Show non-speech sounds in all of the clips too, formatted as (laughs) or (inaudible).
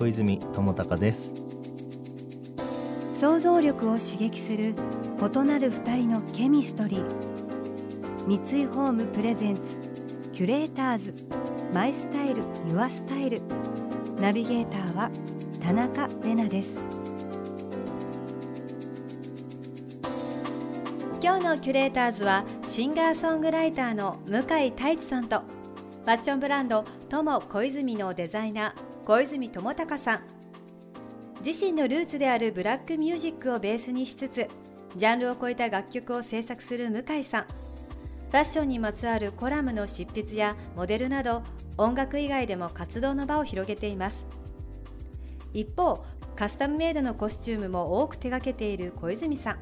小泉智隆です。想像力を刺激する異なる二人のケミストリー。三井ホームプレゼンツキュレーターズ。マイスタイルユアスタイル。ナビゲーターは田中れなです。今日のキュレーターズはシンガーソングライターの向井太一さんとファッションブランド友小泉のデザイナー小泉智隆さん。自身のルーツであるブラックミュージックをベースにしつつジャンルを超えた楽曲を制作する向井さん。ファッションにまつわるコラムの執筆やモデルなど音楽以外でも活動の場を広げています。一方カスタムメイドのコスチュームも多く手掛けている小泉さん。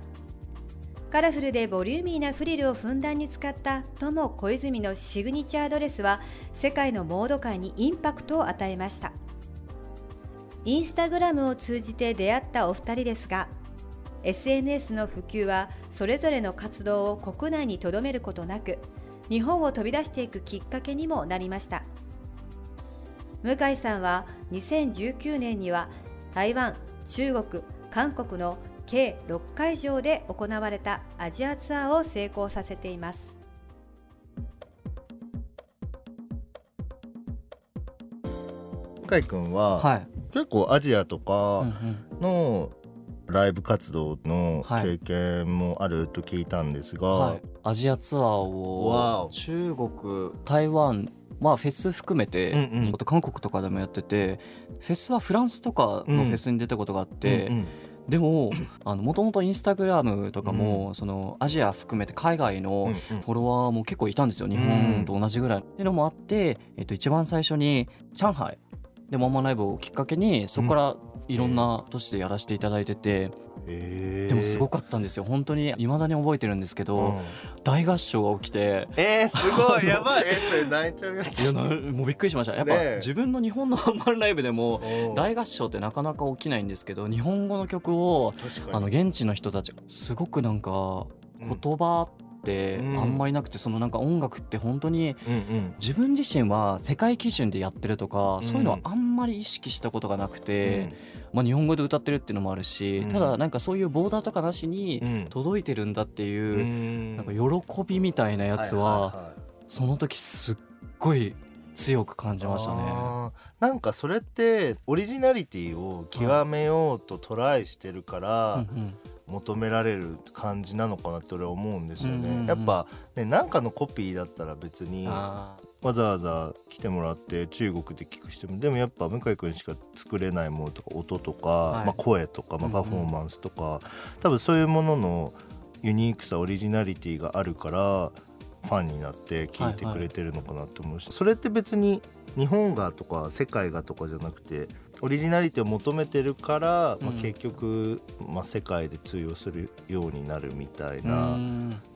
カラフルでボリューミーなフリルをふんだんに使った友小泉のシグニチャードレスは世界のモード界にインパクトを与えました。インスタグラムを通じて出会ったお二人ですが SNS の普及はそれぞれの活動を国内にとどめることなく日本を飛び出していくきっかけにもなりました。向井さんは2019年には台湾中国韓国の計6会場で行われたアジアツアーを成功させています。向井君は、はい、結構アジアとかのライブ活動の経験もあると聞いたんですが、はい。はい、アジアツアーを中国台湾まあフェス含めて、うんうん、韓国とかでもやっててフェスはフランスとかのフェスに出たことがあって、うんうん。でももともとインスタグラムとかも、うん、そのアジア含めて海外のフォロワーも結構いたんですよ。日本と同じぐらい。っていうのもあって、えっと、一番最初に上海でマンライブをきっかけにそこからいろんな都市でやらせていただいてて、でもすごかったんですよ。本当にいまだに覚えてるんですけど、うん、大合唱が起きてえー、すごい。やばい。えそれ泣いちゃうやつ。いやもうびっくりしました。やっぱ、ね、自分の日本のワンマンライブでも大合唱ってなかなか起きないんですけど日本語の曲をあの現地の人たちすごくなんか言葉ってあんまりなくて、そのなんか音楽って本当に自分自身は世界基準でやってるとか、そういうのはあんまり意識したことがなくて、まあ、日本語で歌ってるっていうのもあるし、ただなんかそういうボーダーとかなしに届いてるんだっていう、なんか喜びみたいなやつは、その時すっごい強く感じましたね。なんかそれってオリジナリティを極めようとトライしてるから、求められる感じなのかなって俺は思うんですよね。うんうんうん、やっぱねなんかのコピーだったら別にわざわざ来てもらって中国で聞く人もでもやっぱ向井君しか作れないものとか音とか、はい、まあ、声とか、まあ、パフォーマンスとか、うんうん、多分そういうもののユニークさオリジナリティがあるからファンになって聞いてくれてるのかなって思うし、はいはい、それって別に日本がとか世界がとかじゃなくてオリジナリティを求めてるから、まあ、結局、まあ、世界で通用するようになるみたいな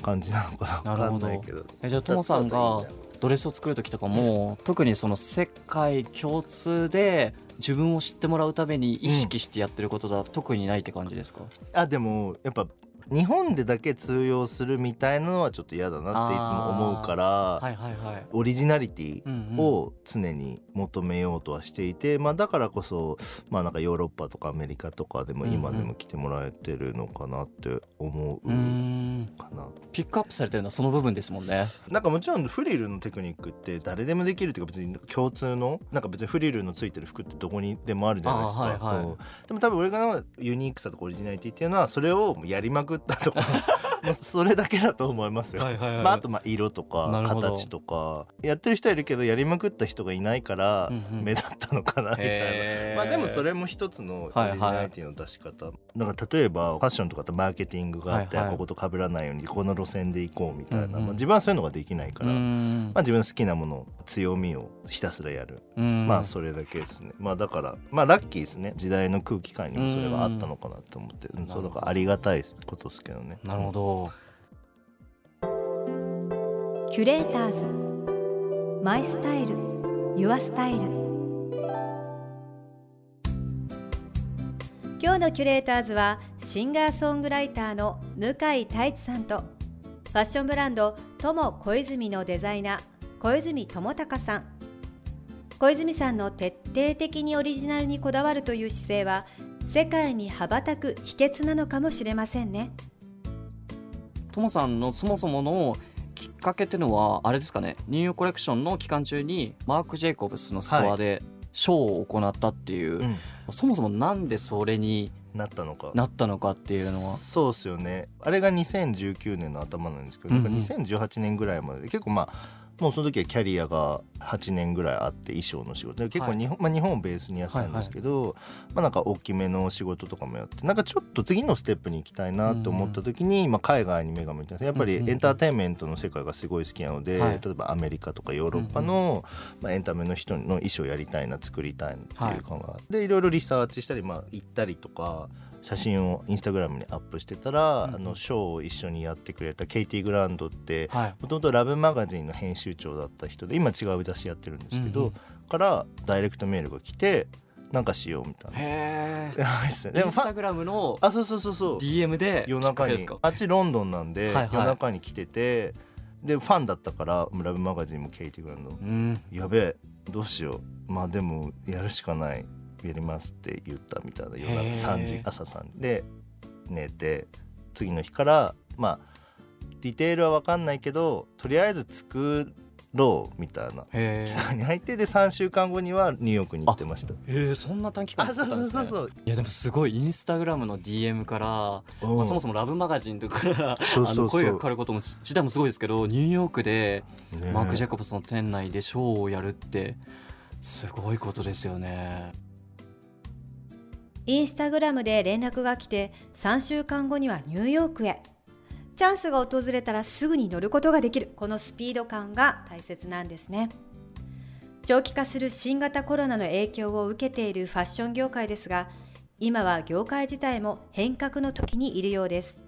感じなのかな分かんないけど。えじゃあトモさんがドレスを作る時とかも、特にその世界共通で自分を知ってもらうために意識してやってることだ、特にないって感じですか？あでもやっぱ日本でだけ通用するみたいなのはちょっと嫌だなっていつも思うから、はいはいはい、オリジナリティを常に求めようとはしていて、うんうん、まあ、だからこそ、まあ、なんかヨーロッパとかアメリカとかでも今でも来てもらえてるのかなって思うかな、うん、ピックアップされてるのはその部分ですもんね。なんかもちろんフリルのテクニックって誰でもできるっていうか別に共通のなんか別にフリルのついてる服ってどこにでもあるじゃないですか、はいはい、でも多分俺がユニークさとかオリジナリティっていうのはそれをやりまくっったとかそれだけだと思いますよ、はいはいはい、まあ、あとまあ色とか形とか。やってる人いるけどやりまくった人がいないから目立ったのかなみたいな、まあでもそれも一つのオリジナリティの出し方、はいはい、なんか例えばファッションとかとマーケティングがあって、はいはい、ここと被らないようにこの路線で行こうみたいな、うんうん、まあ、自分はそういうのができないから、まあ、自分の好きなもの強みをひたすらやる、まあそれだけですね。まあだからまあラッキーですね。時代の空気感にもそれがあったのかなと思って、うん、そうだからありがたいことですけどね。なるほどキュレーターズ。マイスタイル。ユアスタイル。今日のキュレーターズはシンガーソングライターの向井太一さんとファッションブランド友小泉のデザイナー小泉智隆さん。小泉さんの徹底的にオリジナルにこだわるという姿勢は世界に羽ばたく秘訣なのかもしれませんね。ともさんのそもそものきっかけっていうのはあれですかね？ニューヨークコレクションの期間中にマーク・ジェイコブスのストアでショーを行ったっていう、はいうん、そもそもなんでそれになったのか。なったのかっていうのは？そうっすよね。あれが2019年の頭なんですけど、うんうん、2018年ぐらいまで結構まあもうその時はキャリアが8年ぐらいあって衣装の仕事。で結構日本はい、まあ、日本をベースにやってたんですけど、はいはい、まあ、なんか大きめの仕事とかもやってなんかちょっと次のステップに行きたいなと思った時に、うん、まあ、海外に目が向いたやっぱりエンターテインメントの世界がすごい好きなので、例えばアメリカとかヨーロッパの、まあ、エンタメの人の衣装やりたいな作りたいっていう感があって、い、でいろいろリサーチしたり、まあ、行ったりとか。写真をインスタグラムにアップしてたら、うん、あのショーを一緒にやってくれたケイティ・グランドってもともとラブマガジンの編集長だった人で今違う雑誌やってるんですけど、うんうん、からダイレクトメールが来てなんかしようみたいな。へえ。(laughs) インスタグラムのあそうそうそうそう。DM で夜中に。あっちロンドンなんで、はいはい、夜中に来ててでファンだったからラブマガジンもケイティ・グランド、うん、やべえどうしよう。まあでもやるしかないやりますって言ったみたいな夜中3時朝3時で寝て次の日からまあディテールは分かんないけどとりあえず作ろうみたいな。期間に入ってで3週間後にはニューヨークに行ってました。へえそんな短期間だったんですね。いやでもすごいインスタグラムの DM から、まあ、そもそもラブマガジンとかからあの声がかかることも自体もすごいですけどニューヨークでマーク・ジャコブスの店内でショーをやるってすごいことですよね。インスタグラムで連絡が来て3週間後にはニューヨークへ。チャンスが訪れたらすぐに乗ることができる。このスピード感が大切なんですね。長期化する新型コロナの影響を受けているファッション業界ですが今は業界自体も変革の時にいるようです。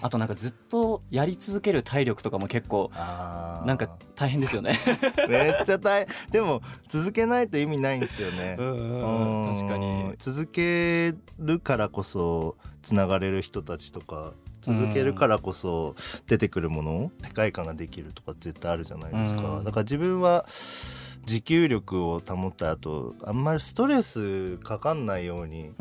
あとなんかずっとやり続ける体力とかも結構なんか大変ですよね。(laughs) めっちゃ大変。でも続けないと意味ないんですよね。(laughs) 確かに。続けるからこそつながれる人たちとか続けるからこそ出てくるもの世界観ができるとか絶対あるじゃないですか。だから自分は持久力を保った後あんまりストレスかかんないように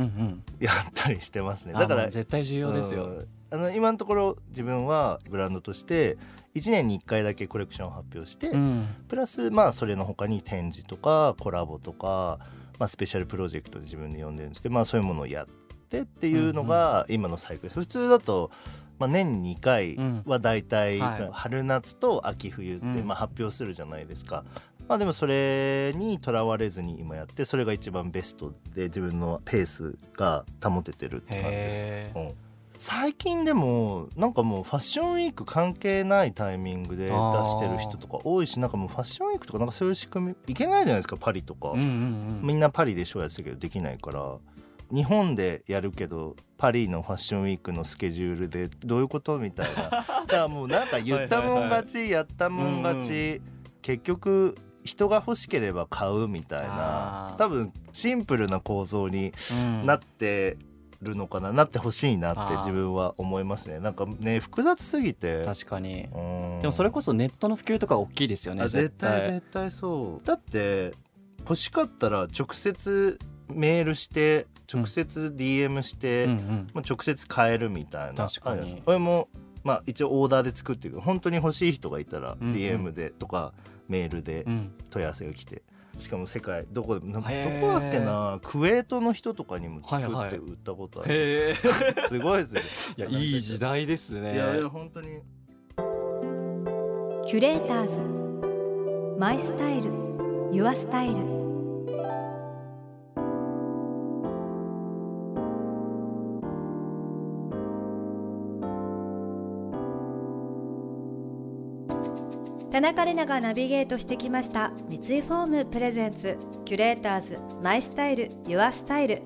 やったりしてますね、だから絶対重要ですよ、あの今のところ自分はブランドとして1年に1回だけコレクションを発表して、うん、プラスまあそれの他に展示とかコラボとか、まあ、スペシャルプロジェクトで自分で呼んでるんですけど、まあ、そういうものをやってっていうのが今のサイクルです。普通だとまあ、年に2回は大体春夏と秋冬ってまあ発表するじゃないですか。まあでもそれにとらわれずに今やってそれが一番ベストで自分のペースが保ててるって感じです。うん最近でもなんかもうファッションウィーク関係ないタイミングで出してる人とか多いしなんかもうファッションウィークとかなんかそういう仕組みいけないじゃないですかパリとか、うんうんうん、みんなパリでショーやってたけどできないから。日本でやるけどパリのファッションウィークのスケジュールでどういうことみたいな。(laughs) だからもうなんか言ったもん勝ちやったもん勝ち、結局人が欲しければ買うみたいな。多分シンプルな構造になってるのかななってほしいなって自分は思いますね。なんかね複雑すぎて。確かに。でもそれこそネットの普及とか大きいですよね絶対絶対。そう。だって欲しかったら直接メールして直接 DM して、うん、もう直接買えるみたいな。確かに。これもまあ一応オーダーで作っていく。本当に欲しい人がいたら DM でとかメールで問い合わせが来て。しかも世界どこでどこだっけなクウェートの人とかにも作って売ったことある、はいはい、(laughs) すごいですねいやいい時代ですね。いやいや本当に。Curators。My Style。Your Style 田中れながナビゲートしてきました三井ホーム presents Curators My Style Your Style。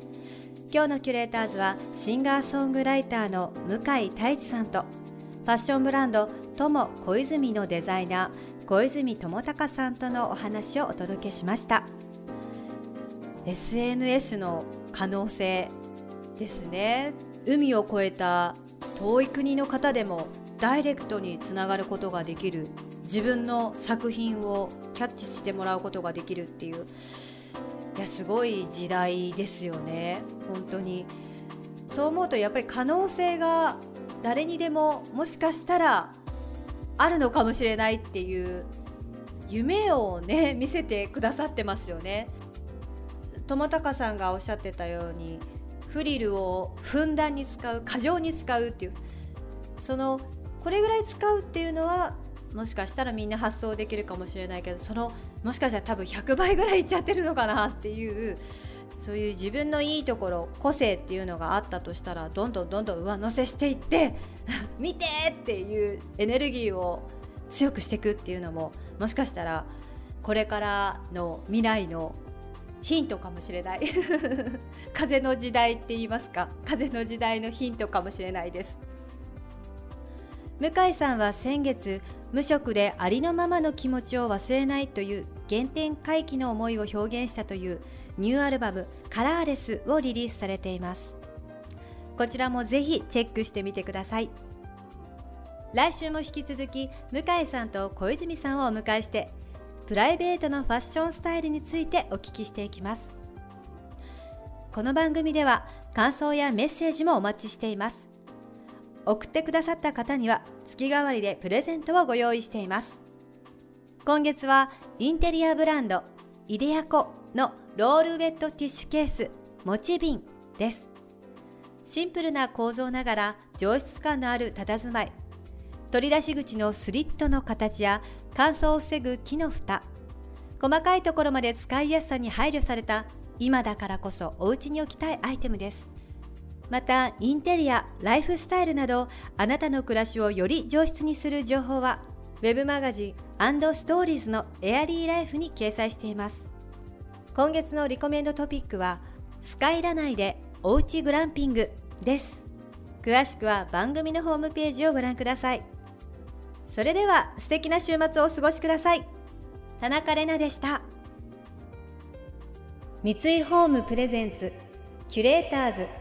今日のキュレーターズはシンガーソングライターの向井太一さんとファッションブランド友小泉のデザイナー小泉智隆さんとのお話をお届けしました。SNS の可能性ですね。海を越えた遠い国の方でもダイレクトにつながることができる自分の作品をキャッチしてもらうことができるっていう。いやすごい時代ですよね。本当に。そう思うとやっぱり可能性が誰にでももしかしたらあるのかもしれないっていう夢をね (laughs) 見せてくださってますよね。友高さんがおっしゃってたようにフリルをふんだんに使う過剰に使うっていう。そのこれぐらい使うっていうのはもしかしたらみんな発想できるかもしれないけどそのもしかしたら多分100倍ぐらいいっちゃってるのかなっていうそういう自分のいいところ個性っていうのがあったとしたらどんどんどんどん上乗せしていって (laughs) 見てっていうエネルギーを強くしていくっていうのももしかしたらこれからの未来のヒントかもしれない。(laughs) 風の時代って言いますか。風の時代のヒントかもしれないです。向井さんは先月無職でありのままの気持ちを忘れないという原点回帰の思いを表現したというニューアルバム「カラーレス」をリリースされています。こちらもぜひチェックしてみてください。来週も引き続き向井さんと小泉さんをお迎えしてプライベートのファッションスタイルについてお聞きしていきます。この番組では感想やメッセージもお待ちしています。送ってくださった方には月替わりでプレゼントをご用意しています。今月はインテリアブランドイデアコのロールウェットティッシュケースもち瓶です。シンプルな構造ながら上質感のある佇まい。取り出し口のスリットの形や乾燥を防ぐ木の蓋。細かいところまで使いやすさに配慮された今だからこそお家に置きたいアイテムです。またインテリアライフスタイルなどあなたの暮らしをより上質にする情報は Web マガジンストーリーズのエアリーライフに掲載しています。今月のリコメンドトピックはスカイラ内でおうちグランピングです。詳しくは番組のホームページをご覧ください。それでは素敵な週末をお過ごしください。田中れなでした。三井ホームプレゼンツキュレーターズ